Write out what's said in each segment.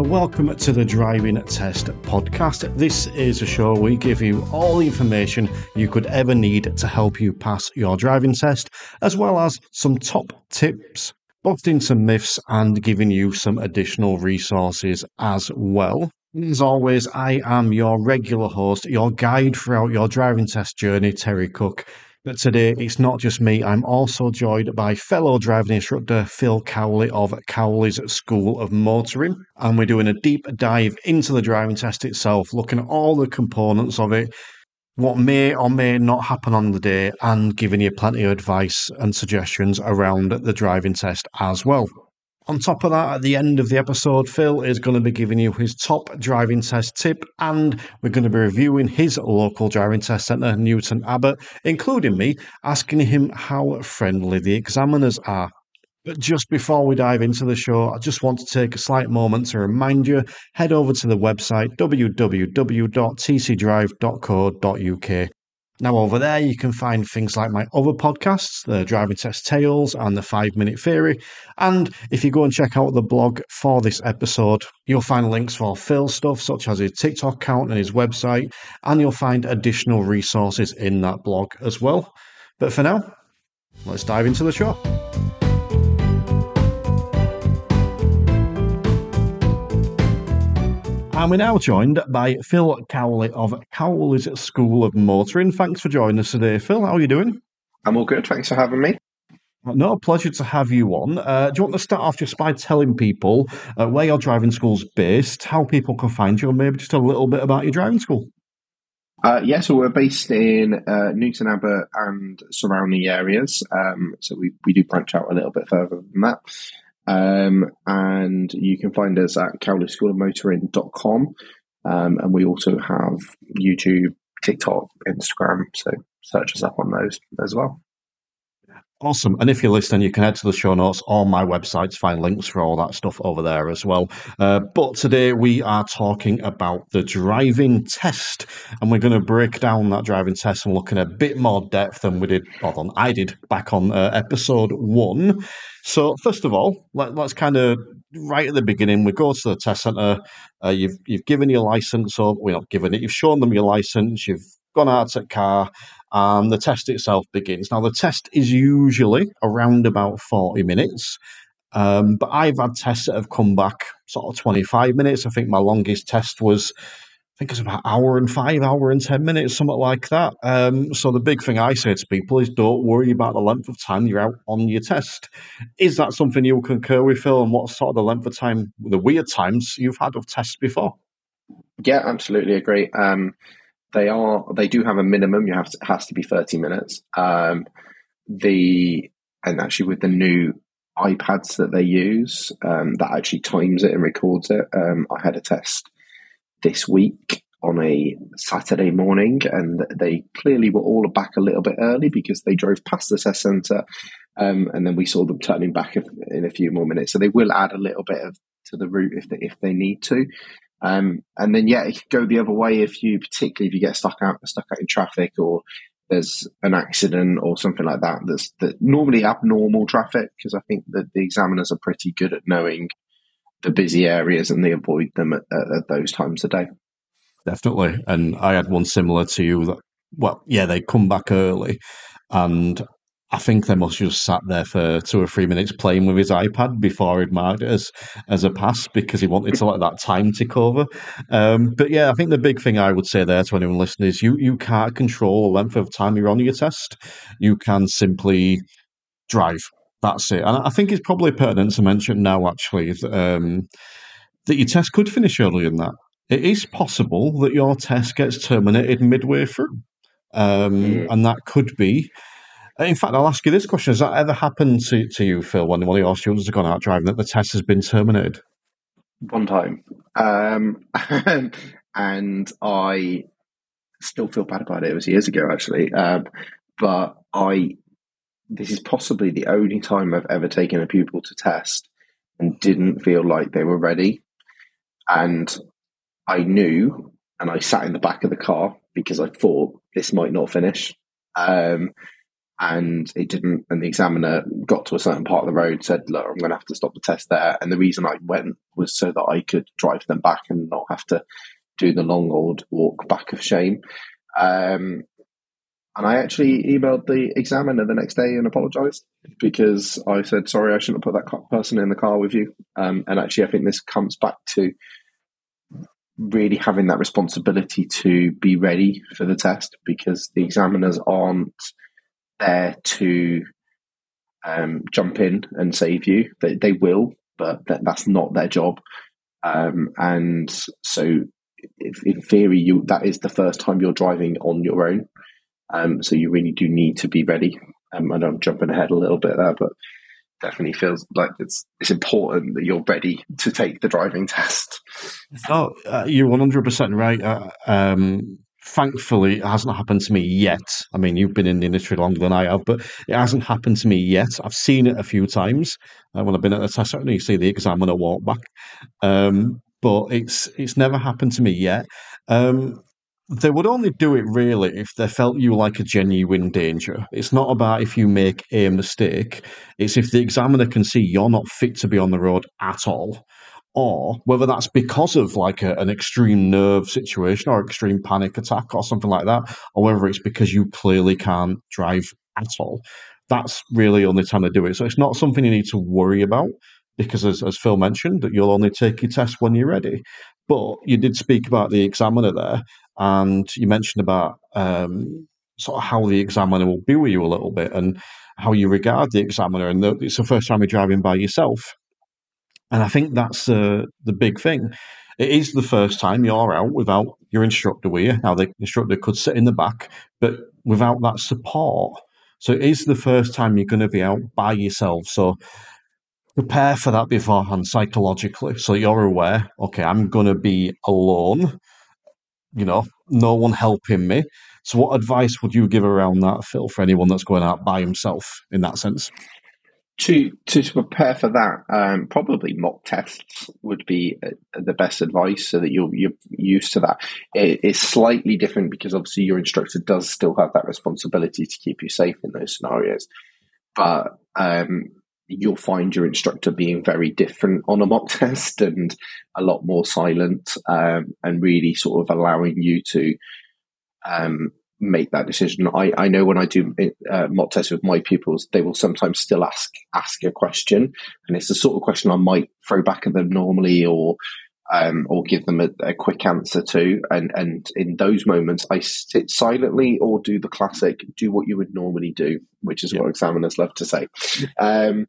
Welcome to the Driving Test Podcast. This is a show we give you all the information you could ever need to help you pass your driving test, as well as some top tips, busting some myths, and giving you some additional resources as well. As always, I am your regular host, your guide throughout your driving test journey, Terry Cook. But today it's not just me, I'm also joined by fellow driving instructor Phil Cowley of Cowley's School of Motoring. And we're doing a deep dive into the driving test itself, looking at all the components of it, what may or may not happen on the day, and giving you plenty of advice and suggestions around the driving test as well. On top of that, at the end of the episode, Phil is going to be giving you his top driving test tip, and we're going to be reviewing his local driving test centre, Newton Abbot, including me asking him how friendly the examiners are. But just before we dive into the show, I just want to take a slight moment to remind you head over to the website www.tcdrive.co.uk now, over there, you can find things like my other podcasts, the Driving Test Tales and the Five Minute Theory. And if you go and check out the blog for this episode, you'll find links for Phil's stuff, such as his TikTok account and his website, and you'll find additional resources in that blog as well. But for now, let's dive into the show. And we're now joined by Phil Cowley of Cowley's School of Motoring. Thanks for joining us today, Phil. How are you doing? I'm all good. Thanks for having me. No, a pleasure to have you on. Uh, do you want to start off just by telling people uh, where your driving school's based, how people can find you, and maybe just a little bit about your driving school? Uh, yeah, so we're based in uh, Newton Abbot and surrounding areas. Um, so we, we do branch out a little bit further than that. Um, and you can find us at cowleyschoolofmotoring.com. Um, and we also have YouTube, TikTok, Instagram. So search us up on those as well. Awesome. And if you're listening, you can head to the show notes on my website to find links for all that stuff over there as well. Uh, but today we are talking about the driving test, and we're going to break down that driving test and look in a bit more depth than we did, or than I did back on uh, episode one. So, first of all, let, us kind of right at the beginning, we go to the test centre. Uh, you've you've given your license, or we're not given it. You've shown them your license. You've gone out to car and the test itself begins. Now, the test is usually around about 40 minutes, um, but I've had tests that have come back sort of 25 minutes. I think my longest test was, I think it's about hour and five, hour and 10 minutes, something like that. Um, so the big thing I say to people is don't worry about the length of time you're out on your test. Is that something you'll concur with, Phil? And what sort of the length of time, the weird times you've had of tests before? Yeah, absolutely agree. Um, they are they do have a minimum. You have to, has to be thirty minutes. Um, the and actually with the new iPads that they use, um, that actually times it and records it. Um, I had a test this week on a Saturday morning, and they clearly were all back a little bit early because they drove past the test centre, um, and then we saw them turning back in a few more minutes. So they will add a little bit of to the route if they, if they need to. Um, and then yeah, it could go the other way if you, particularly if you get stuck out stuck out in traffic or there's an accident or something like that. That's that normally abnormal traffic because I think that the examiners are pretty good at knowing the busy areas and they avoid them at, at, at those times of day. Definitely, and I had one similar to you that well, yeah, they come back early, and I think they must have just sat there for two or three minutes playing with his iPad before he'd marked it as, as a pass because he wanted to let that time tick over. Um, but yeah, I think the big thing I would say there to anyone listening is you, you can't control the length of time you're on your test. You can simply drive. That's it. And I think it's probably pertinent to mention now, actually, um, that your test could finish earlier than that. It is possible that your test gets terminated midway through. Um. And that could be in fact, I'll ask you this question: Has that ever happened to, to you, Phil, when one of your students has gone out driving that the test has been terminated? One time, um, and I still feel bad about it. It was years ago, actually, um, but I. This is possibly the only time I've ever taken a pupil to test and didn't feel like they were ready, and I knew, and I sat in the back of the car because I thought this might not finish. Um, and it didn't. And the examiner got to a certain part of the road, said, "Look, I'm going to have to stop the test there." And the reason I went was so that I could drive them back and not have to do the long old walk back of shame. Um, and I actually emailed the examiner the next day and apologised because I said, sorry, I shouldn't have put that person in the car with you. Um, and actually, I think this comes back to really having that responsibility to be ready for the test because the examiners aren't there to um, jump in and save you. They, they will, but that, that's not their job. Um, and so, if, in theory, you that is the first time you're driving on your own. Um, so you really do need to be ready. Um, I know I'm jumping ahead a little bit there, but definitely feels like it's it's important that you're ready to take the driving test. Oh, uh, you're 100 percent right. Uh, um, thankfully, it hasn't happened to me yet. I mean, you've been in the industry longer than I have, but it hasn't happened to me yet. I've seen it a few times uh, when I've been at the test center. You see the examiner walk back, um, but it's it's never happened to me yet. Um, they would only do it really if they felt you like a genuine danger. It's not about if you make a mistake, it's if the examiner can see you're not fit to be on the road at all. Or whether that's because of like a, an extreme nerve situation or extreme panic attack or something like that, or whether it's because you clearly can't drive at all. That's really only time they do it. So it's not something you need to worry about because, as, as Phil mentioned, that you'll only take your test when you're ready. But you did speak about the examiner there, and you mentioned about um, sort of how the examiner will be with you a little bit and how you regard the examiner. And the, it's the first time you're driving by yourself. And I think that's uh, the big thing. It is the first time you're out without your instructor with you. Now, the instructor could sit in the back, but without that support. So it is the first time you're going to be out by yourself. So prepare for that beforehand psychologically. So you're aware, okay, I'm going to be alone you know, no one helping me. So, what advice would you give around that, Phil, for anyone that's going out by himself in that sense? To to, prepare for that, um, probably mock tests would be uh, the best advice, so that you're you're used to that. It, it's slightly different because obviously your instructor does still have that responsibility to keep you safe in those scenarios, but um, you'll find your instructor being very different on a mock test and a lot more silent um, and really sort of allowing you to um, make that decision. I, I know when I do uh, mock tests with my pupils, they will sometimes still ask ask a question, and it's the sort of question I might throw back at them normally, or um, or give them a, a, quick answer to. And and in those moments, I sit silently or do the classic, do what you would normally do, which is yeah. what examiners love to say. Um,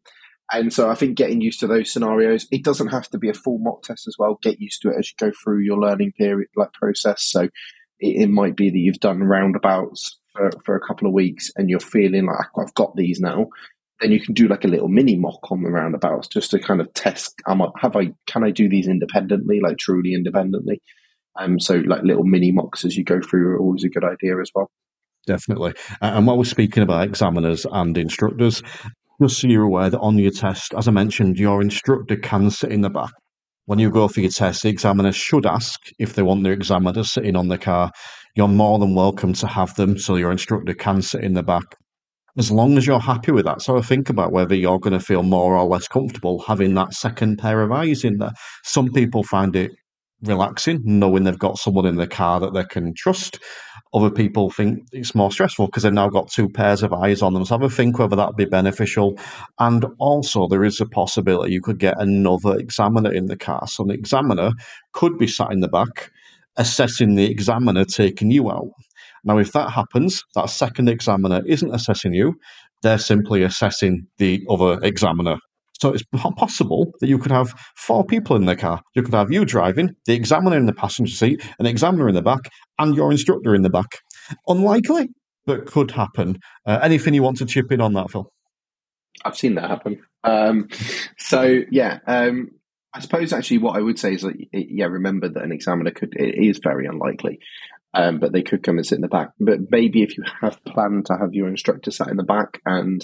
and so I think getting used to those scenarios, it doesn't have to be a full mock test as well. Get used to it as you go through your learning period, like process. So it, it might be that you've done roundabouts for, for a couple of weeks and you're feeling like I've got these now then you can do like a little mini mock on the roundabouts just to kind of test am I, have I can I do these independently like truly independently? Um so like little mini mocks as you go through are always a good idea as well. Definitely. And while we're speaking about examiners and instructors just so you're aware that on your test as I mentioned your instructor can sit in the back when you go for your test the examiner should ask if they want their examiner sitting on the car you're more than welcome to have them so your instructor can sit in the back as long as you're happy with that. So I think about whether you're going to feel more or less comfortable having that second pair of eyes in there. Some people find it relaxing, knowing they've got someone in the car that they can trust. Other people think it's more stressful because they've now got two pairs of eyes on them. So have a think whether that'd be beneficial. And also, there is a possibility you could get another examiner in the car. So an examiner could be sat in the back, assessing the examiner taking you out. Now, if that happens, that second examiner isn't assessing you, they're simply assessing the other examiner. So it's possible that you could have four people in the car. You could have you driving, the examiner in the passenger seat, an examiner in the back, and your instructor in the back. Unlikely, but could happen. Uh, anything you want to chip in on that, Phil? I've seen that happen. Um, so yeah, um, I suppose actually what I would say is that yeah, remember that an examiner could it is very unlikely, um, but they could come and sit in the back. But maybe if you have planned to have your instructor sat in the back and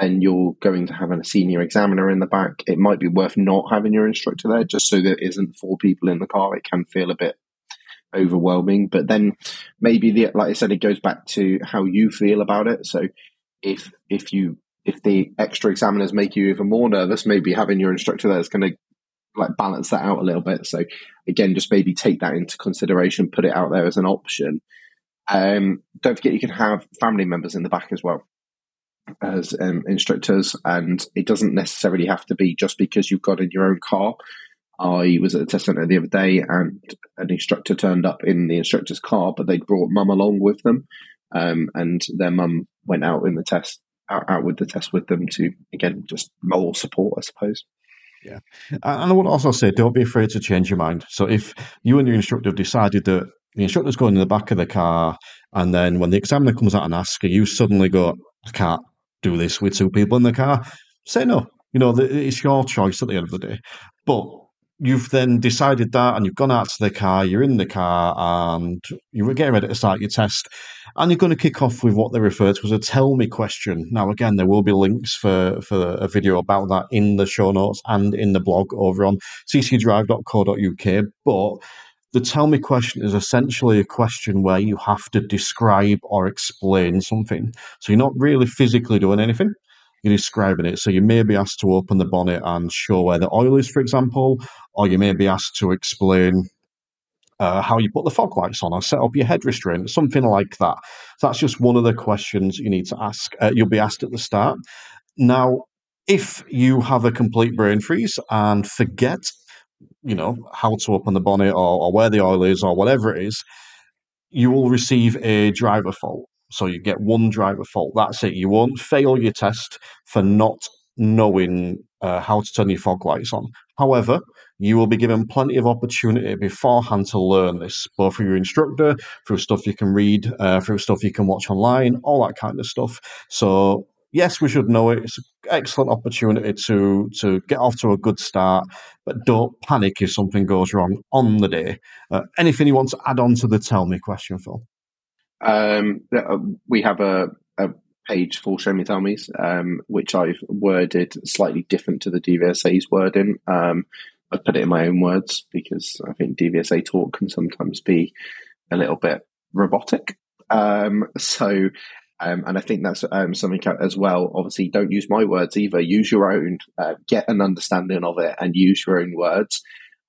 then you're going to have a senior examiner in the back, it might be worth not having your instructor there just so there isn't four people in the car. It can feel a bit overwhelming. But then maybe the like I said, it goes back to how you feel about it. So if if you if the extra examiners make you even more nervous, maybe having your instructor there is going to like balance that out a little bit. So again, just maybe take that into consideration, put it out there as an option. Um, don't forget you can have family members in the back as well as um, instructors, and it doesn't necessarily have to be just because you've got in your own car. I was at a test center the other day, and an instructor turned up in the instructor's car, but they'd brought mum along with them, um, and their mum went out in the test, out, out with the test with them to again just moral support, I suppose. Yeah. And I would also say, don't be afraid to change your mind. So if you and your instructor have decided that the instructor's going in the back of the car, and then when the examiner comes out and asks you, you suddenly go, I can't do this with two people in the car, say no. You know, it's your choice at the end of the day. But you've then decided that and you've gone out to the car, you're in the car and you're getting ready to start your test and you're going to kick off with what they refer to as a tell me question. Now, again, there will be links for, for a video about that in the show notes and in the blog over on tcdrive.co.uk. But the tell me question is essentially a question where you have to describe or explain something. So you're not really physically doing anything you're describing it. So you may be asked to open the bonnet and show where the oil is, for example, or you may be asked to explain uh, how you put the fog lights on or set up your head restraint, something like that. So that's just one of the questions you need to ask. Uh, you'll be asked at the start. Now, if you have a complete brain freeze and forget, you know, how to open the bonnet or, or where the oil is or whatever it is, you will receive a driver fault. So you get one driver fault. That's it. You won't fail your test for not knowing uh, how to turn your fog lights on. However, you will be given plenty of opportunity beforehand to learn this, both through your instructor, through stuff you can read, uh, through stuff you can watch online, all that kind of stuff. So yes, we should know it. It's an excellent opportunity to to get off to a good start, but don't panic if something goes wrong on the day. Uh, anything you want to add on to the tell me question, Phil? Um, uh, we have a, a page for Show Me Tell Me's, um, which I've worded slightly different to the DVSA's wording. Um, I've put it in my own words because I think DVSA talk can sometimes be a little bit robotic. Um, so, um, and I think that's um, something as well. Obviously, don't use my words either. Use your own. Uh, get an understanding of it and use your own words.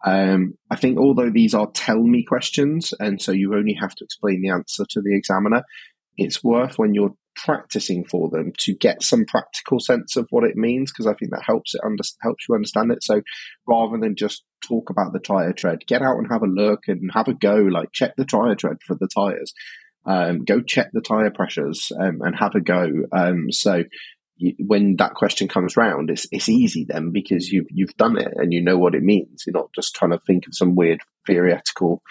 Um, I think although these are tell me questions, and so you only have to explain the answer to the examiner, it's worth when you're practicing for them to get some practical sense of what it means because I think that helps it under, helps you understand it. So rather than just talk about the tire tread, get out and have a look and have a go. Like check the tire tread for the tires. Um, go check the tire pressures um, and have a go. Um, so when that question comes round, it's it's easy then because you've you've done it and you know what it means. You're not just trying to think of some weird theoretical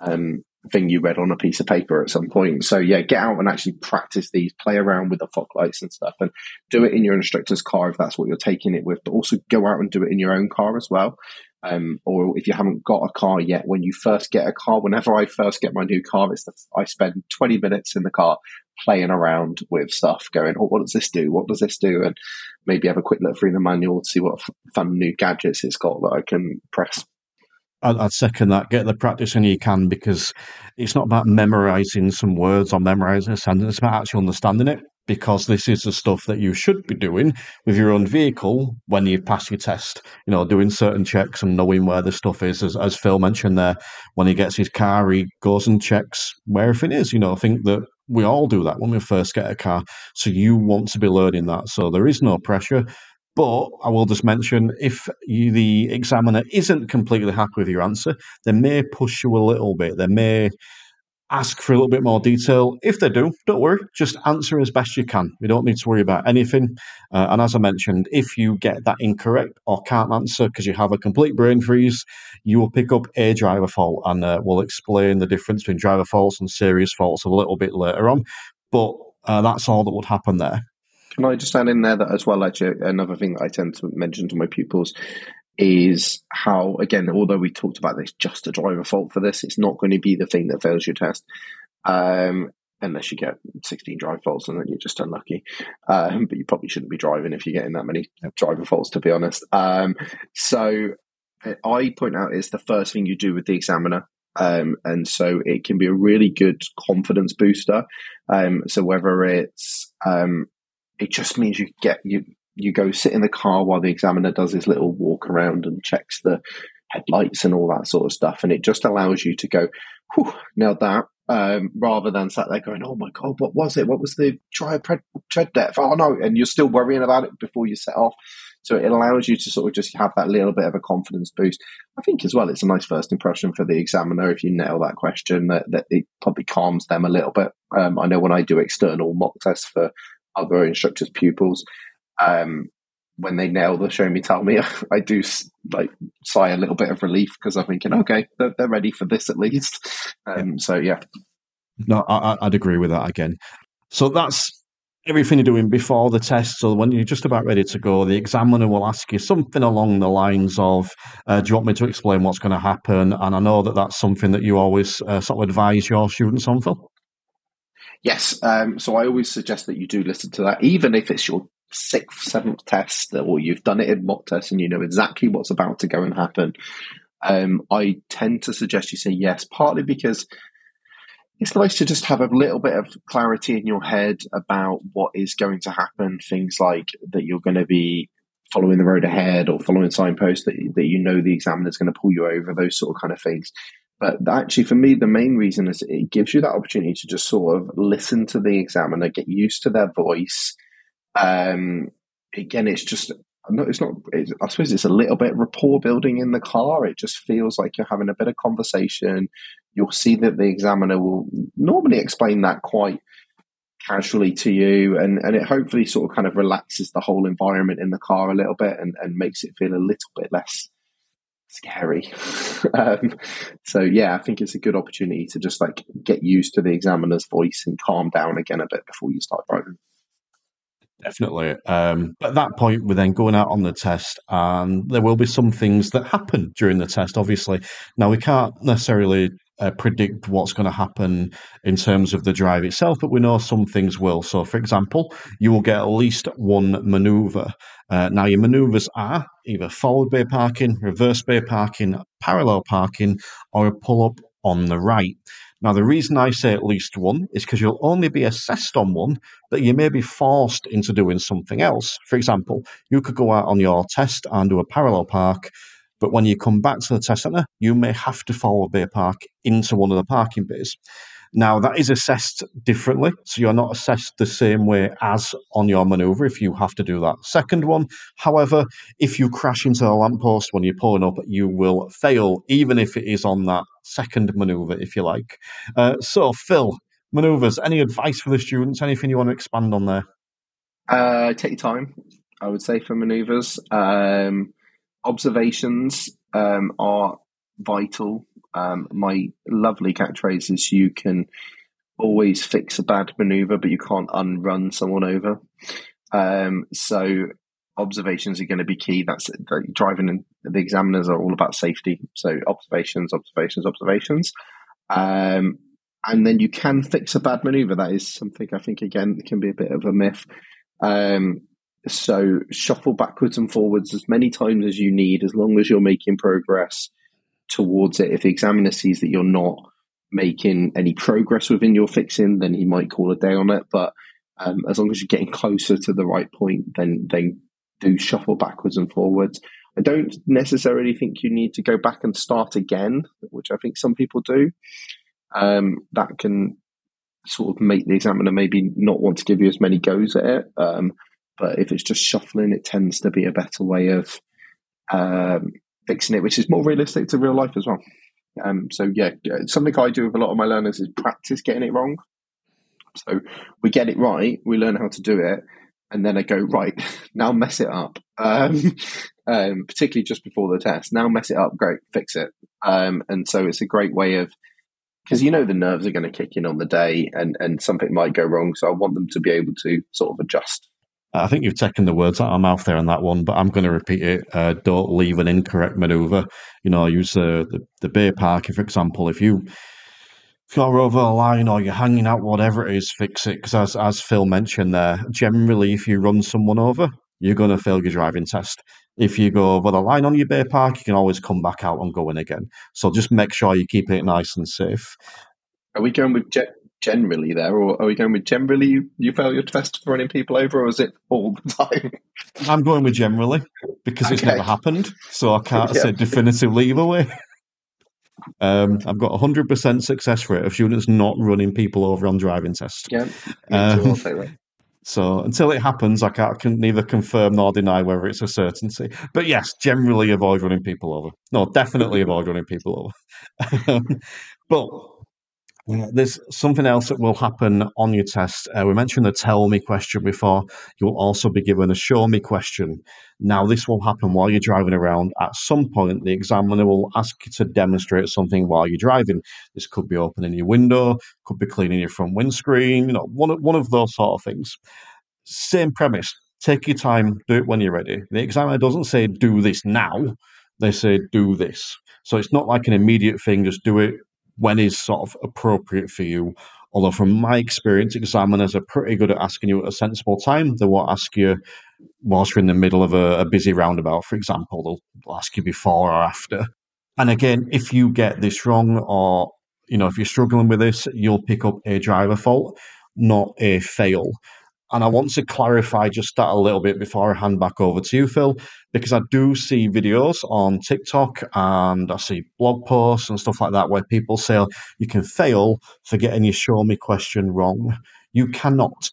um, thing you read on a piece of paper at some point. So yeah, get out and actually practice these, play around with the fog lights and stuff, and do it in your instructor's car if that's what you're taking it with. But also go out and do it in your own car as well. Um, or if you haven't got a car yet, when you first get a car, whenever I first get my new car, it's the, I spend 20 minutes in the car playing around with stuff, going, oh, what does this do? What does this do? And maybe have a quick look through the manual to see what fun new gadgets it's got that I can press. I'd, I'd second that. Get the practice when you can because it's not about memorizing some words or memorizing a sentence. It's about actually understanding it because this is the stuff that you should be doing with your own vehicle when you pass your test. You know, doing certain checks and knowing where the stuff is. As, as Phil mentioned there, when he gets his car, he goes and checks where everything is. You know, I think that we all do that when we first get a car. So you want to be learning that. So there is no pressure. But I will just mention if you, the examiner isn't completely happy with your answer, they may push you a little bit. They may ask for a little bit more detail. If they do, don't worry, just answer as best you can. We don't need to worry about anything. Uh, and as I mentioned, if you get that incorrect or can't answer because you have a complete brain freeze, you will pick up a driver fault and uh, we'll explain the difference between driver faults and serious faults a little bit later on. But uh, that's all that would happen there. Can I just add in there that as well, actually, another thing that I tend to mention to my pupils is how, again, although we talked about this just a driver fault for this, it's not going to be the thing that fails your test. Um, unless you get 16 drive faults and then you're just unlucky. Um, but you probably shouldn't be driving if you're getting that many driver faults, to be honest. Um, so I point out is the first thing you do with the examiner. Um, and so it can be a really good confidence booster. Um, so whether it's, um, it just means you get you you go sit in the car while the examiner does his little walk around and checks the headlights and all that sort of stuff. And it just allows you to go, whew, nailed that. Um, rather than sat there going, oh my God, what was it? What was the tire tread depth? Oh no. And you're still worrying about it before you set off. So it allows you to sort of just have that little bit of a confidence boost. I think as well, it's a nice first impression for the examiner if you nail that question, that, that it probably calms them a little bit. Um, I know when I do external mock tests for other instructors' pupils, um, when they nail the show me tell me i do like sigh a little bit of relief because i'm thinking okay they're, they're, ready for this at least. Um, so yeah. No I, i'd agree with that again. So that's everything you're doing before the test. So when you're just about ready to go the examiner will ask you something along the lines of uh, do you want me to explain what's going to happen? And i know that that's something that you always uh, sort of advise your students on phil. Yes, um, so I always suggest that you do listen to that, even if it's your sixth, seventh test, or you've done it in mock test and you know exactly what's about to go and happen. Um, I tend to suggest you say yes, partly because it's nice to just have a little bit of clarity in your head about what is going to happen. Things like that you're going to be following the road ahead or following signposts that, that you know the examiner is going to pull you over, those sort of kind of things. But actually, for me, the main reason is it gives you that opportunity to just sort of listen to the examiner, get used to their voice, um, again, it's just it's not. It's, I suppose it's a little bit rapport building in the car. It just feels like you're having a bit of conversation. You'll see that the examiner will normally explain that quite casually to you, and and it hopefully sort of kind of relaxes the whole environment in the car a little bit and, and makes it feel a little bit less scary. um, so yeah, I think it's a good opportunity to just like get used to the examiner's voice and calm down again a bit before you start driving. Definitely. Um, at that point, we're then going out on the test, and there will be some things that happen during the test, obviously. Now, we can't necessarily uh, predict what's going to happen in terms of the drive itself, but we know some things will. So, for example, you will get at least one maneuver. Uh, now, your maneuvers are either forward bay parking, reverse bay parking, parallel parking, or a pull up on the right. Now, the reason I say at least one is because you'll only be assessed on one, but you may be forced into doing something else. For example, you could go out on your test and do a parallel park, but when you come back to the test centre, you may have to follow a bay park into one of the parking bays. Now, that is assessed differently. So you're not assessed the same way as on your maneuver if you have to do that second one. However, if you crash into a lamppost when you're pulling up, you will fail, even if it is on that second maneuver, if you like. Uh, so, Phil, maneuvers, any advice for the students? Anything you want to expand on there? Uh, take your time, I would say, for maneuvers. Um, observations um, are vital um, my lovely catchphrase is you can always fix a bad maneuver, but you can't unrun someone over. Um, so observations are going to be key. That's driving and the examiners are all about safety. So observations, observations, observations. Um, and then you can fix a bad maneuver. That is something I think again can be a bit of a myth. Um, so shuffle backwards and forwards as many times as you need, as long as you're making progress towards it. If the examiner sees that you're not making any progress within your fixing, then he might call a day on it. But um, as long as you're getting closer to the right point, then then do shuffle backwards and forwards. I don't necessarily think you need to go back and start again, which I think some people do. Um, that can sort of make the examiner maybe not want to give you as many goes at it. Um, but if it's just shuffling, it tends to be a better way of um, fixing it, which is more realistic to real life as well. Um, so yeah, something I do with a lot of my learners is practice getting it wrong. So we get it right, we learn how to do it, and then I go right now mess it up. Um, um, particularly just before the test. Now mess it up, great, fix it. Um, and so it's a great way of because you know the nerves are going to kick in on the day, and and something might go wrong. So I want them to be able to sort of adjust I think you've taken the words out of my mouth there on that one, but I'm going to repeat it. Uh, don't leave an incorrect maneuver. You know, use uh, the the bay park, for example. If you if you're over a line or you're hanging out, whatever it is, fix it. Because as as Phil mentioned there, generally, if you run someone over, you're going to fail your driving test. If you go over the line on your bay park, you can always come back out and go in again. So just make sure you keep it nice and safe. Are we going with jet generally there, or are we going with generally you, you fail your test for running people over, or is it all the time? I'm going with generally because it's never happened, so I can't yeah. say definitively either way. Um, I've got a hundred percent success rate of students not running people over on driving tests. Yeah, um, so until it happens, I can't can neither confirm nor deny whether it's a certainty. But yes, generally avoid running people over. No, definitely avoid running people over. Um, but there's something else that will happen on your test. Uh, we mentioned the tell me question before. You'll also be given a show me question. Now, this will happen while you're driving around. At some point, the examiner will ask you to demonstrate something while you're driving. This could be opening your window, could be cleaning your front windscreen, you know, one of, one of those sort of things. Same premise. Take your time, do it when you're ready. The examiner doesn't say do this now, they say do this. So it's not like an immediate thing, just do it when is sort of appropriate for you. Although, from my experience, examiners are pretty good at asking you at a sensible time. They won't ask you whilst you're in the middle of a, a busy roundabout, for example. They'll, ask you before or after. And again, if you get this wrong or you know, if you're struggling with this, you'll pick up a driver fault, not a fail. And I want to clarify just that a little bit before I hand back over to you, Phil, because I do see videos on TikTok and I see blog posts and stuff like that where people say oh, you can fail for getting your show me question wrong. You cannot.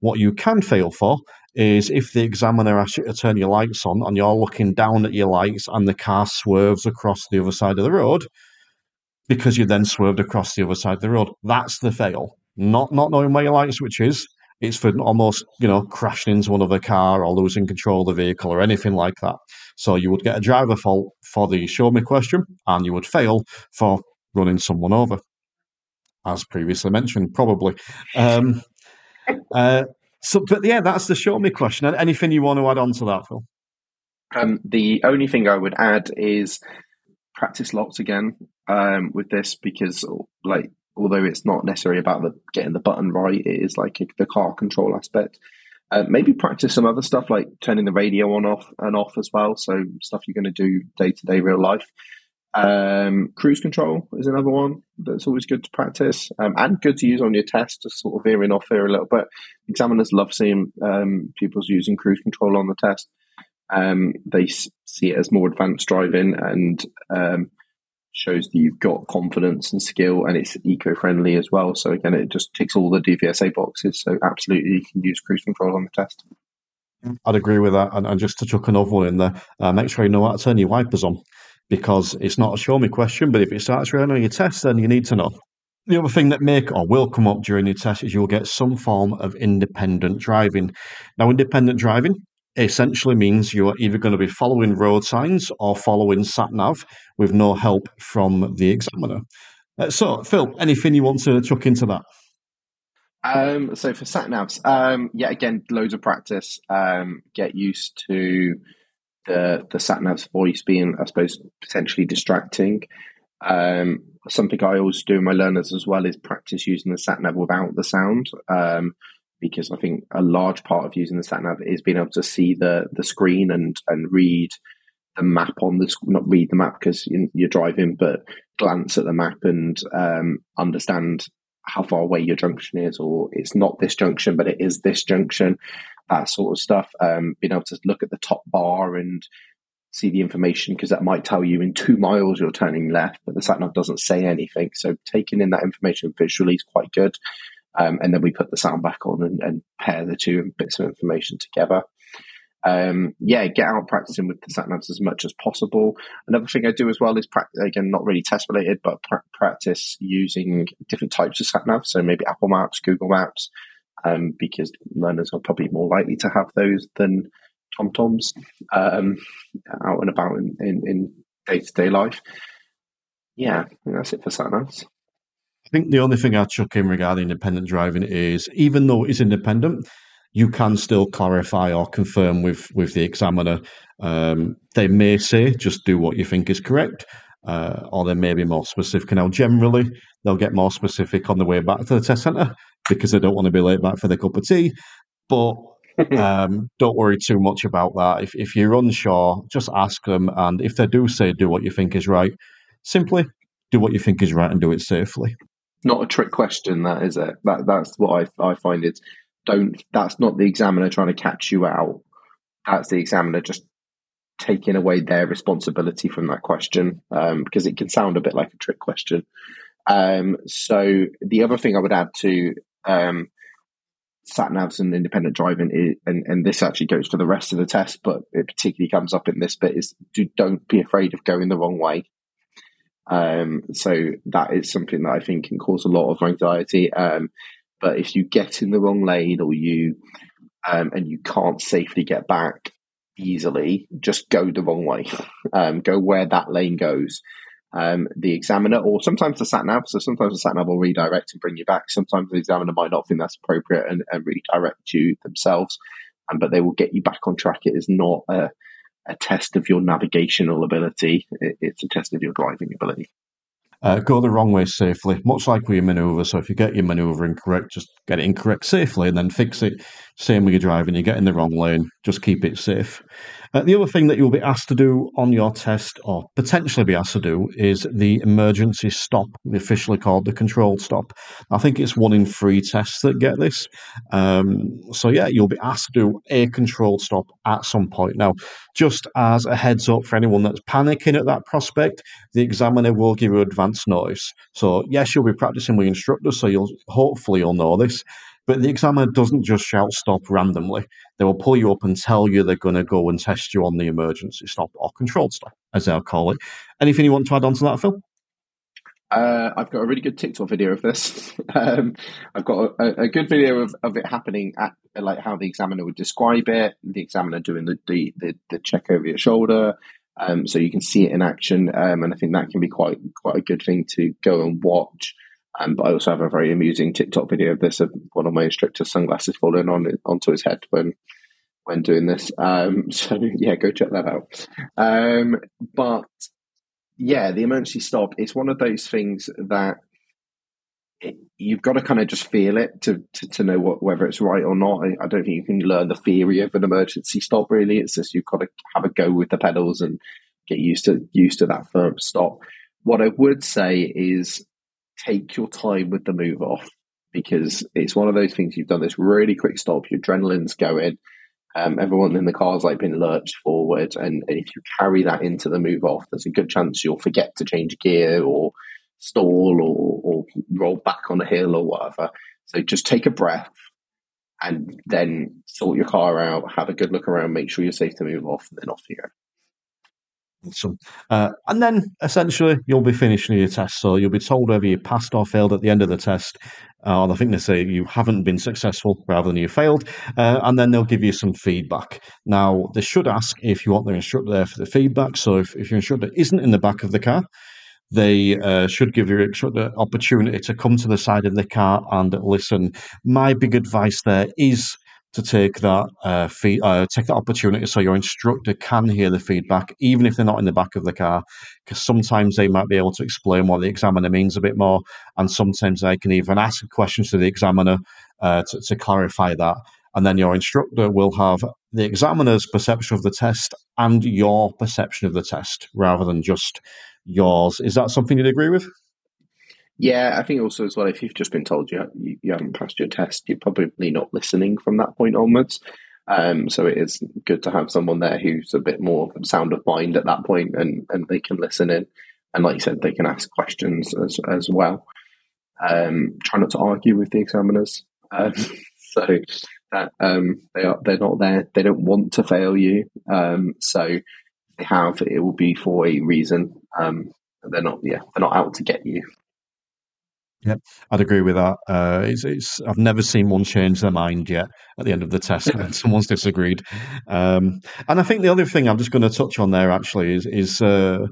What you can fail for is if the examiner asks you to turn your lights on and you're looking down at your lights and the car swerves across the other side of the road because you then swerved across the other side of the road. That's the fail. Not not knowing where your light switch is, it's for almost you know crashing into another car or losing control of the vehicle or anything like that. So you would get a driver fault for the show me question, and you would fail for running someone over, as previously mentioned, probably. Um, uh, so, but yeah, that's the show me question. Anything you want to add on to that, Phil? Um, the only thing I would add is practice lots again um, with this because, like although it's not necessarily about the getting the button right, it is like the car control aspect. Uh, maybe practice some other stuff like turning the radio on off and off as well. So stuff you're going to do day to day real life. Um, cruise control is another one that's always good to practice um, and good to use on your test, just sort of veering off here a little bit. Examiners love seeing um, using cruise control on the test. Um, they see it as more advanced driving and um, shows that you've got confidence and skill and it's eco-friendly as well. So again, it just ticks all the DVSA boxes. So absolutely, you can use cruise control on the test. I'd agree with that. And, and just to chuck another one in there, uh, make sure you know how to turn your wipers on because it's not a show me question, but if it starts raining on your test, then you need to know. The other thing that may or will come up during your test is you'll get some form of independent driving. Now, independent driving essentially means you are either going to be following road signs or following sat nav with no help from the examiner. Uh, so, Phil, anything you want to chuck into that? Um, so for sat navs, um, yeah, again, loads of practice. Um, get used to the the sat voice being, I suppose, potentially distracting. Um, something I always do in my learners as well is practice using the sat nav without the sound. Um, because I think a large part of using the sat nav is being able to see the the screen and and read the map on the not read the map because you're driving, but glance at the map and um, understand how far away your junction is, or it's not this junction, but it is this junction. That sort of stuff. Um, being able to look at the top bar and see the information because that might tell you in two miles you're turning left, but the sat nav doesn't say anything. So taking in that information visually is quite good. Um, and then we put the sound back on and, and, pair the two bits of information together. Um, yeah, get out practicing with the sat navs as much as possible. Another thing I do as well is practice, again, not really test related, but pra- practice using different types of sat navs. So maybe Apple Maps, Google Maps, um, because learners are probably more likely to have those than TomToms um, out and about in day to day life. Yeah, that's it for sat navs. I think the only thing I'd chuck in regarding independent driving is even though it's independent, you can still clarify or confirm with with the examiner. Um, they may say just do what you think is correct, uh, or they may be more specific. Now, generally, they'll get more specific on the way back to the test centre because they don't want to be late back for their cup of tea. But um, don't worry too much about that. If if you're unsure, just ask them, and if they do say do what you think is right, simply do what you think is right and do it safely. Not a trick question. That is it. That that's what I I find is don't. That's not the examiner trying to catch you out. That's the examiner just taking away their responsibility from that question um, because it can sound a bit like a trick question. Um, so the other thing I would add to um, sat navs and independent driving, is, and, and this actually goes for the rest of the test, but it particularly comes up in this bit is do, don't be afraid of going the wrong way. Um, so that is something that I think can cause a lot of anxiety. Um, but if you get in the wrong lane or you um, and you can't safely get back easily, just go the wrong way. Um, go where that lane goes. Um, the examiner, or sometimes the sat nav. So sometimes the sat nav will redirect and bring you back. Sometimes the examiner might not think that's appropriate and, and redirect you themselves, um, but they will get you back on track. It is not a, a test of your navigational ability; it's a test of your driving ability. Uh, go the wrong way safely, much like with your maneuver. So if you get your maneuver incorrect, just get it incorrect safely and then fix it. Same when you're driving, you get in the wrong lane, just keep it safe. Uh, the other thing that you'll be asked to do on your test, or potentially be asked to do, is the emergency stop, officially called the controlled stop. I think it's one in three tests that get this. Um, so, yeah, you'll be asked to do a controlled stop at some point. Now, just as a heads up for anyone that's panicking at that prospect, the examiner will give you advance notice. So, yes, you'll be practicing with instructors, so you'll hopefully you'll know this. But the examiner doesn't just shout stop randomly. They will pull you up and tell you they're going to go and test you on the emergency stop or controlled stop, as they'll call it. Anything you want to add on to that, Phil? Uh, I've got a really good TikTok video of this. um, I've got a, a, good video of, of it happening at like how the examiner would describe it, the examiner doing the, the, the, the check over your shoulder. Um, so you can see it in action. Um, and I think that can be quite, quite a good thing to go and watch. Um, but I also have a very amusing TikTok video of this of one of my instructor's sunglasses falling on onto his head when when doing this. Um, so yeah, go check that out. Um, but yeah, the emergency stop is one of those things that it, you've got to kind of just feel it to, to, to know what, whether it's right or not. I, I, don't think you can learn the theory of an emergency stop. Really, it's just you've got to have a go with the pedals and get used to used to that firm stop. What I would say is take your time with the move off because it's one of those things you've done this really quick stop, your adrenaline's going, um, everyone in the car's like been lurched forward, and, if you carry that into the move off, there's a good chance you'll forget to change gear or stall or, or roll back on a hill or whatever. So just take a breath and then sort your car out, have a good look around, make sure you're safe to move off, and then off you go. Awesome. Uh, and then essentially you'll be finishing your test. So you'll be told whether you passed or failed at the end of the test. Uh, I think they say you haven't been successful rather than you failed. Uh, and then they'll give you some feedback. Now, they should ask if you want the instructor there for the feedback. So if, if your instructor isn't in the back of the car, they uh, should give your instructor opportunity to come to the side of the car and listen. My big advice there is to take that uh, fee- uh, take that opportunity so your instructor can hear the feedback, even if they're not in the back of the car, because sometimes they might be able to explain what the examiner means a bit more, and sometimes they can even ask questions to the examiner uh, to, to clarify that. And then your instructor will have the examiner's perception of the test and your perception of the test rather than just yours. Is that something you'd agree with? Yeah, I think also as well, if you've just been told you, you, you haven't passed your test, you're probably not listening from that point onwards. Um, so it is good to have someone there who's a bit more sound of mind at that point and, and they can listen in. And like you said, they can ask questions as, as well. Um, try not to argue with the examiners. Um, so that um, they are they're not there. They don't want to fail you. Um, so they have it will be for a reason. Um, they're not yeah they're not out to get you. Yep, I'd agree with that. Uh, it's, it's, I've never seen one change their mind yet at the end of the test when someone's disagreed. Um, and I think the other thing I'm just going to touch on there actually is, is uh,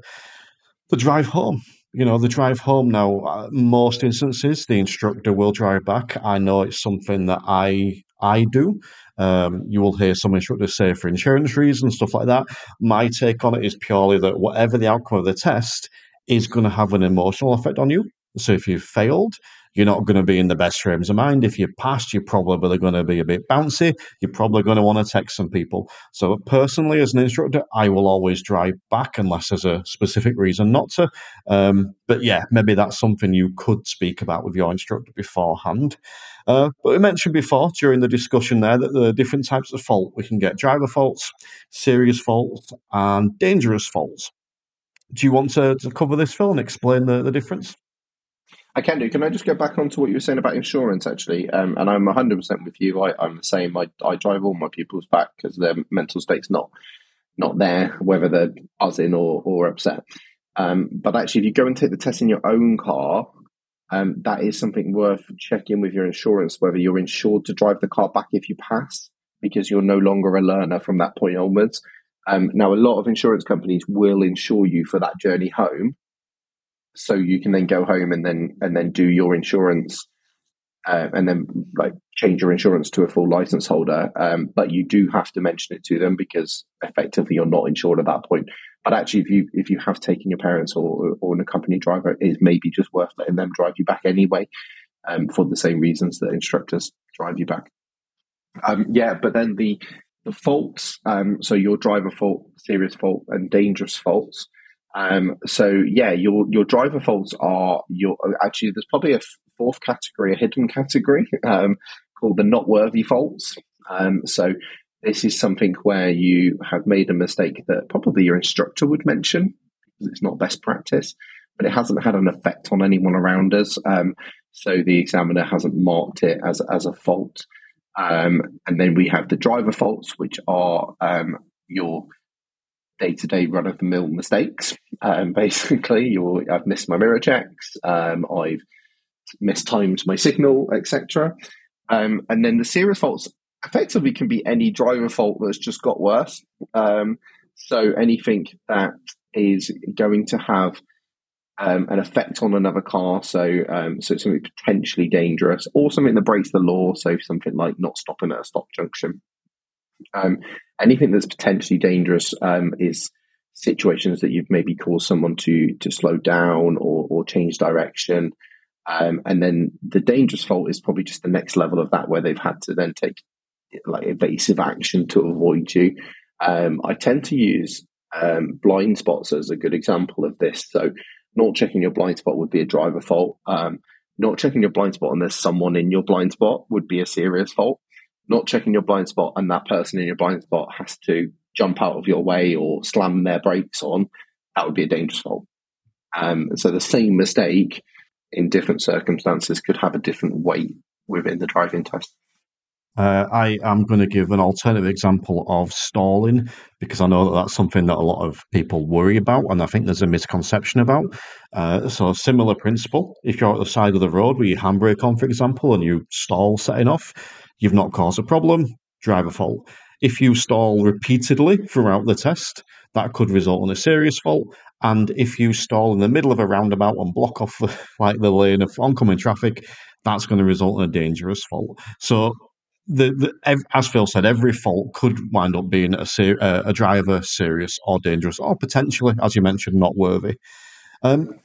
the drive home. You know, the drive home now, uh, most instances, the instructor will drive back. I know it's something that I I do. Um, you will hear some instructors say for insurance reasons, stuff like that. My take on it is purely that whatever the outcome of the test is going to have an emotional effect on you. So if you've failed, you're not going to be in the best frames of mind. If you passed, you're probably going to be a bit bouncy. You're probably going to want to text some people. So, personally, as an instructor, I will always drive back unless there's a specific reason not to. Um, but yeah, maybe that's something you could speak about with your instructor beforehand. Uh, but we mentioned before during the discussion there that there are different types of fault. We can get driver faults, serious faults, and dangerous faults. Do you want to, to cover this, Phil, and explain the, the difference? I can do. Can I just go back on to what you were saying about insurance, actually? Um, and I'm 100% with you. I, am the same. I, I drive all my pupils back because their mental state's not not there, whether they're buzzing or, or upset. Um, but actually, if you go and take the test in your own car, um, that is something worth checking with your insurance whether you're insured to drive the car back if you pass, because you're no longer a learner from that point onwards. Um, now, a lot of insurance companies will insure you for that journey home, so you can then go home and then and then do your insurance, uh, and then like change your insurance to a full license holder. Um, but you do have to mention it to them because effectively you're not insured at that point. But actually, if you if you have taken your parents or or an accompanying driver, it is maybe just worth letting them drive you back anyway, um, for the same reasons that instructors drive you back. Um, yeah, but then the the faults, um, so your driver fault, serious fault, and dangerous faults. Um, so yeah, your your driver faults are your actually there's probably a fourth category, a hidden category um, called the not worthy faults. Um, so this is something where you have made a mistake that probably your instructor would mention because it's not best practice, but it hasn't had an effect on anyone around us. Um, so the examiner hasn't marked it as as a fault. Um, and then we have the driver faults, which are um, your day to day run of the mill mistakes. Um, basically, you I've missed my mirror checks, um, I've mistimed my signal, etc. Um, and then the serious faults effectively can be any driver fault that's just got worse. Um, so anything that is going to have um, an effect on another car. So, um, so something potentially dangerous, or something that breaks the law. So, something like not stopping at a stop junction. Um, anything that's potentially dangerous um, is situations that you've maybe caused someone to to slow down or or change direction. Um, and then the dangerous fault is probably just the next level of that, where they've had to then take like evasive action to avoid you. Um, I tend to use blind spots as a good example of this. So not checking your blind spot would be a driver fault. Um, not checking your blind spot and there's someone in your blind spot would be a serious fault. Not checking your blind spot and that person in your blind spot has to jump out of your way or slam their brakes on, that would be a dangerous fault. Um, so the same mistake in different circumstances could have a different weight within the driving test. Uh, I am going to give an alternative example of stalling because I know that that's something that a lot of people worry about, and I think there's a misconception about. Uh, so, similar principle: if you're at the side of the road with your handbrake on, for example, and you stall setting off, you've not caused a problem, driver fault. If you stall repeatedly throughout the test, that could result in a serious fault. And if you stall in the middle of a roundabout and block off like the lane of oncoming traffic, that's going to result in a dangerous fault. So the, the, as Phil said, every fault could wind up being a, ser- a driver serious or dangerous, or potentially, as you mentioned, not worthy. Um,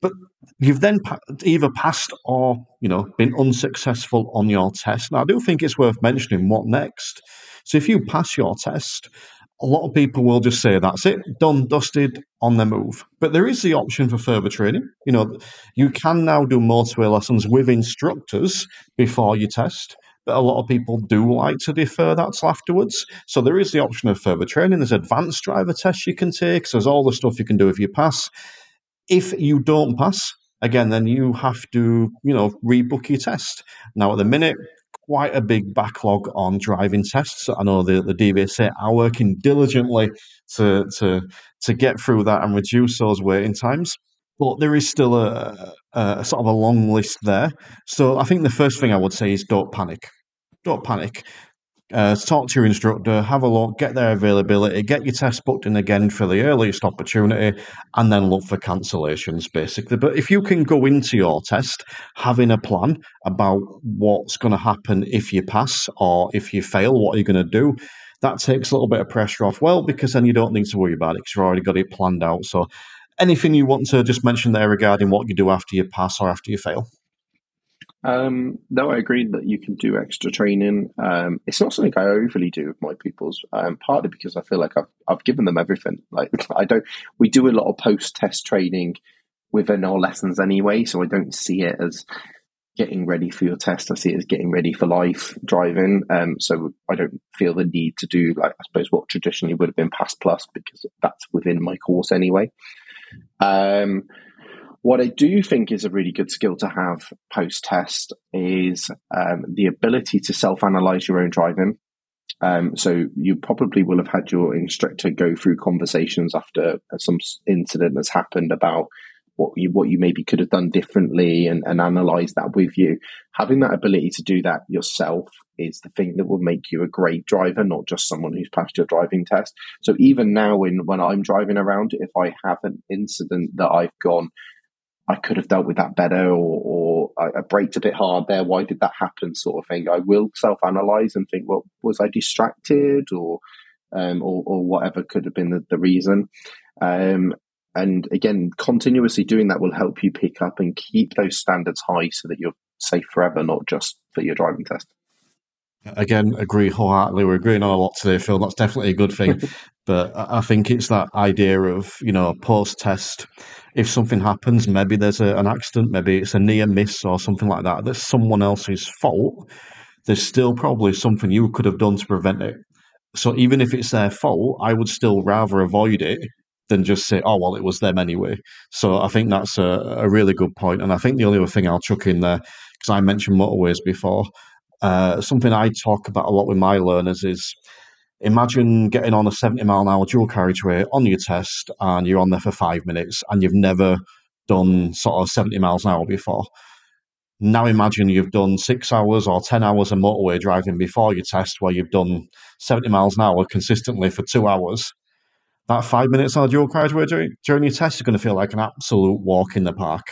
but you've then either passed or you know been unsuccessful on your test. Now, I do think it's worth mentioning what next. So, if you pass your test, a lot of people will just say that's it, done, dusted, on the move. But there is the option for further training. You know, you can now do motorway lessons with instructors before you test but a lot of people do like to defer that till afterwards. So there is the option of further training. There's advanced driver tests you can take. So there's all the stuff you can do if you pass. If you don't pass, again, then you have to, you know, rebook your test. Now, at the minute, quite a big backlog on driving tests. I know the, the DVSA are working diligently to, to, to get through that and reduce those waiting times. But there is still a, a sort of a long list there. So I think the first thing I would say is don't panic. Don't panic. Uh, talk to your instructor, have a look, get their availability, get your test booked in again for the earliest opportunity, and then look for cancellations, basically. But if you can go into your test having a plan about what's going to happen if you pass or if you fail, what are you going to do? That takes a little bit of pressure off. Well, because then you don't need to worry about it because you've already got it planned out. So anything you want to just mention there regarding what you do after you pass or after you fail? Um, no, I agree that you can do extra training. Um, it's not something I overly do with my pupils, um, partly because I feel like I've, I've given them everything. Like I don't, we do a lot of post test training within our lessons anyway, so I don't see it as getting ready for your test. I see it as getting ready for life driving. Um, so I don't feel the need to do like I suppose what traditionally would have been Pass Plus because that's within my course anyway. Um, what I do think is a really good skill to have post test is um, the ability to self analyze your own driving. Um, so you probably will have had your instructor go through conversations after some incident has happened about what you what you maybe could have done differently and, and analyze that with you. Having that ability to do that yourself is the thing that will make you a great driver, not just someone who's passed your driving test. So even now, when when I'm driving around, if I have an incident that I've gone, I could have dealt with that better, or, or I, I braked a bit hard there. Why did that happen? Sort of thing. I will self analyze and think, well, was I distracted, or um, or, or whatever could have been the, the reason. Um, and again, continuously doing that will help you pick up and keep those standards high, so that you're safe forever, not just for your driving test. Again, agree wholeheartedly. We're agreeing on a lot today, Phil. That's definitely a good thing. but I think it's that idea of, you know, a post test. If something happens, maybe there's a, an accident, maybe it's a near miss or something like that, that's someone else's fault. There's still probably something you could have done to prevent it. So even if it's their fault, I would still rather avoid it than just say, oh, well, it was them anyway. So I think that's a, a really good point. And I think the only other thing I'll chuck in there, because I mentioned motorways before, uh, something I talk about a lot with my learners is imagine getting on a 70 mile an hour dual carriageway on your test and you're on there for five minutes and you've never done sort of 70 miles an hour before. Now imagine you've done six hours or 10 hours of motorway driving before your test where you've done 70 miles an hour consistently for two hours. That five minutes on a dual carriageway during, during your test is going to feel like an absolute walk in the park.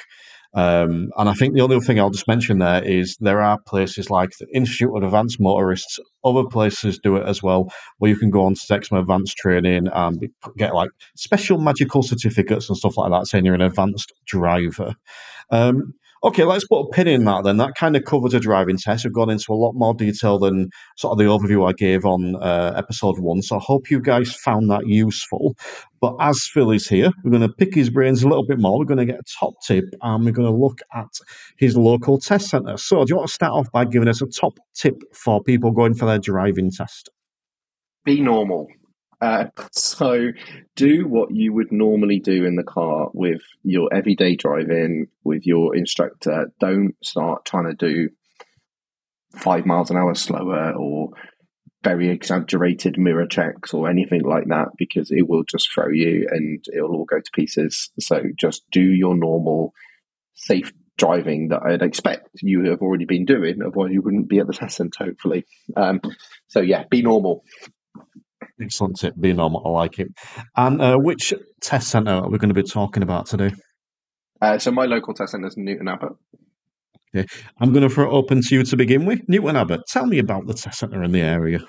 Um, and I think the only other thing I'll just mention there is there are places like the Institute of Advanced Motorists, other places do it as well, where you can go on to take some advanced training and get like special magical certificates and stuff like that, saying you're an advanced driver. Um, Okay, let's put a pin in that then. That kind of covers a driving test. We've gone into a lot more detail than sort of the overview I gave on uh, episode one. So I hope you guys found that useful. But as Phil is here, we're going to pick his brains a little bit more. We're going to get a top tip and we're going to look at his local test centre. So do you want to start off by giving us a top tip for people going for their driving test? Be normal. Uh, so do what you would normally do in the car with your everyday driving with your instructor. Don't start trying to do five miles an hour slower or very exaggerated mirror checks or anything like that because it will just throw you and it'll all go to pieces. So just do your normal safe driving that I'd expect you have already been doing, otherwise you wouldn't be at the test centre, hopefully. Um, so yeah, be normal. Excellent tip. Be normal. I like it. And uh, which test centre are we going to be talking about today? Uh, so my local test centre is Newton Abbot. Okay. I'm going to throw it open to you to begin with. Newton Abbot, tell me about the test centre in the area.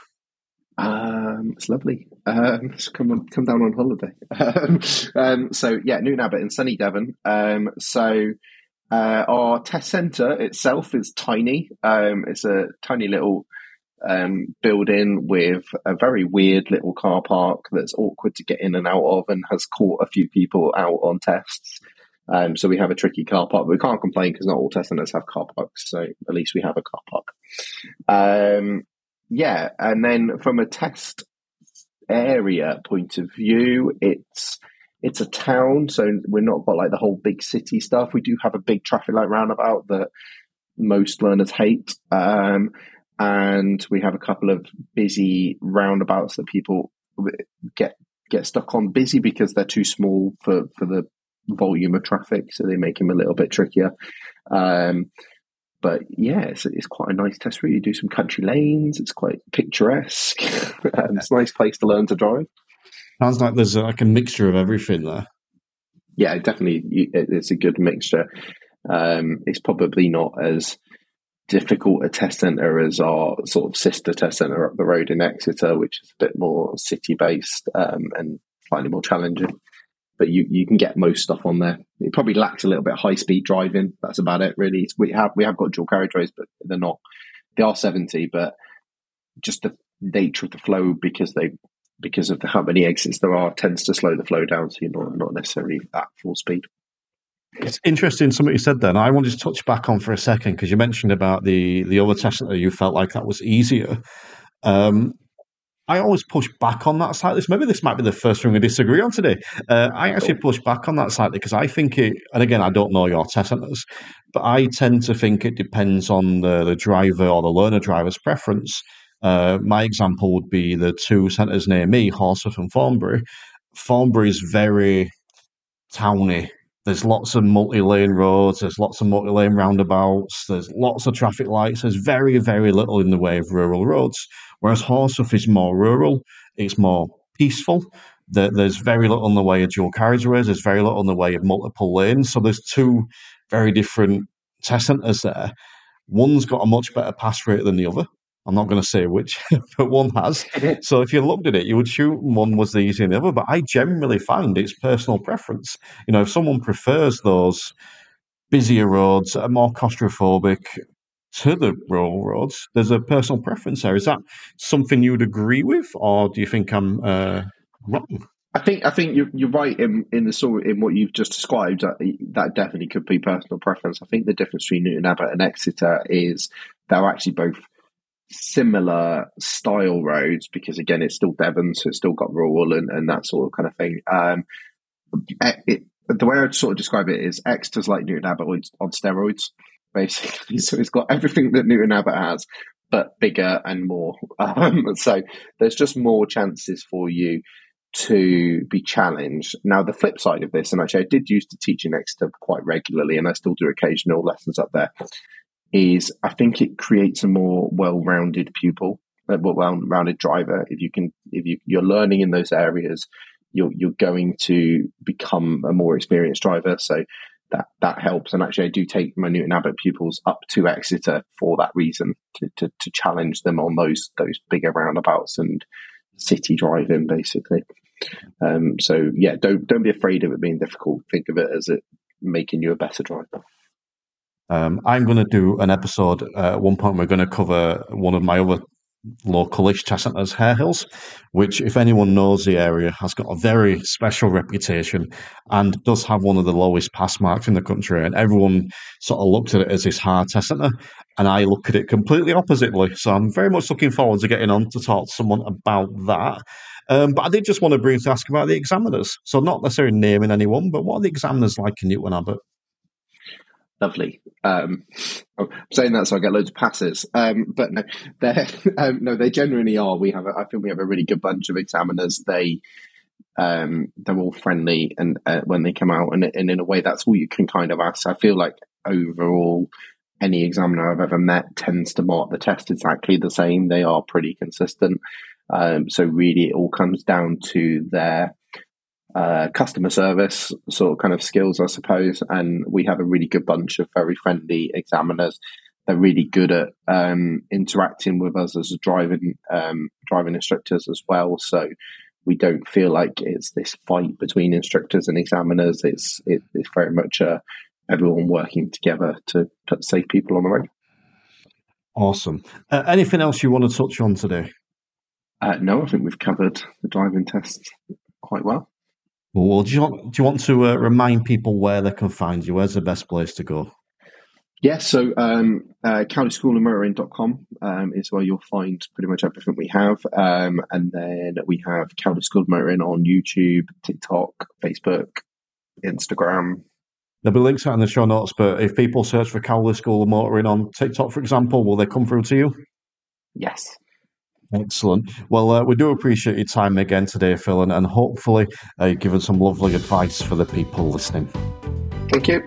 Um, it's lovely. Um, come on, come down on holiday. Um, um, so yeah, Newton Abbot in sunny Devon. Um, so uh, our test centre itself is tiny. Um, it's a tiny little um, building with a very weird little car park that's awkward to get in and out of and has caught a few people out on tests. Um, so we have a tricky car park, but we can't complain because not all test centers have car parks. So at least we have a car park. Um, yeah, and then from a test area point of view, it's it's a town, so we're not got like the whole big city stuff. We do have a big traffic light roundabout that most learners hate. Um, and we have a couple of busy roundabouts that people get get stuck on. Busy because they're too small for for the volume of traffic, so they make them a little bit trickier. Um, but yeah, it's, it's quite a nice test route. You do some country lanes. It's quite picturesque. it's a nice place to learn to drive. Sounds like there's like a mixture of everything there. Yeah, definitely. It's a good mixture. Um, it's probably not as difficult a test centre as our sort of sister test centre up the road in Exeter, which is a bit more city based um, and slightly more challenging. but you, you can get most stuff on there. It probably lacks a little bit of high speed driving. That's about it, really. We have we have got dual carriageways, but they're not. They are seventy, but just the nature of the flow because they because of the, how many exits there are tends to slow the flow down, so you're not not necessarily at full speed. It's interesting something you said then. I wanted to touch back on for a second because you mentioned about the the other test that you felt like that was easier. Um, I always push back on that slightly. Maybe this might be the first thing we disagree on today. Uh, I actually push back on that slightly because I think it, and again, I don't know your test centers, but I tend to think it depends on the, the driver or the learner driver's preference. Uh, my example would be the two centres near me, Horsforth and Thornbury. Thornbury is very towny there's lots of multi-lane roads. There's lots of multi-lane roundabouts. There's lots of traffic lights. There's very, very little in the way of rural roads. Whereas Horsforth is more rural. It's more peaceful. There's very little in the way of dual carriageways. There's very little in the way of multiple lanes. So there's two very different test centres there. One's got a much better pass rate than the other. I'm not going to say which, but one has. so if you looked at it, you would shoot one was the easier than the other. But I generally find it's personal preference. You know, if someone prefers those busier roads are more claustrophobic to the rural roads, there's a personal preference there. Is that something you would agree with, or do you think I'm uh, wrong? I think I think you're, you're right in in the sort in what you've just described. That, that definitely could be personal preference. I think the difference between Newton Abbot and Exeter is they're actually both similar style roads because again it's still Devon so it's still got rural and, and that sort of kind of thing. Um, it, the way I'd sort of describe it is Exeter's like Newton Abbot on steroids basically. So it's got everything that Newton Abbot has but bigger and more. Um, so there's just more chances for you to be challenged. Now, the flip side of this, and actually, I did used to teach in Exeter quite regularly, and I still do occasional lessons up there, is I think it creates a more well-rounded pupil, a well-rounded driver. If you can, if you, you're learning in those areas, you're you're going to become a more experienced driver. So that that helps. And actually, I do take my Newton Abbot pupils up to Exeter for that reason to, to, to challenge them on those those bigger roundabouts and city driving, basically. Um, so yeah, don't don't be afraid of it being difficult. Think of it as it making you a better driver. Um, I'm going to do an episode. Uh, at one point, we're going to cover one of my other localish test centres, Harehills, which, if anyone knows the area, has got a very special reputation and does have one of the lowest pass marks in the country. And everyone sort of looked at it as this hard test centre, and I look at it completely oppositely. So I'm very much looking forward to getting on to talk to someone about that. Um, but I did just want to briefly ask about the examiners. So not necessarily naming anyone, but what are the examiners like in Newton Abbot? Lovely. Um, I'm saying that so I get loads of passes. Um, but no, they um, no, they genuinely are. We have, a, I think, we have a really good bunch of examiners. They um, they're all friendly, and uh, when they come out, and, and in a way, that's all you can kind of ask. I feel like overall, any examiner I've ever met tends to mark the test exactly the same. They are pretty consistent. Um, so really, it all comes down to their uh, customer service sort of kind of skills, I suppose. And we have a really good bunch of very friendly examiners. They're really good at um, interacting with us as driving um, driving instructors as well. So we don't feel like it's this fight between instructors and examiners. It's it, it's very much uh, everyone working together to put safe people on the road. Awesome. Uh, anything else you want to touch on today? Uh, no, I think we've covered the driving tests quite well. Well, do you want, do you want to uh, remind people where they can find you? Where's the best place to go? Yes, so um, uh, cowleyschoolofmotoring.com um, is where you'll find pretty much everything we have. Um, and then we have Cowley School of Motoring on YouTube, TikTok, Facebook, Instagram. There'll be links out in the show notes, but if people search for Cowley School of Motoring on TikTok, for example, will they come through to you? Yes. Excellent. Well, uh, we do appreciate your time again today, Phil, and, and hopefully uh, you've given some lovely advice for the people listening. Thank you.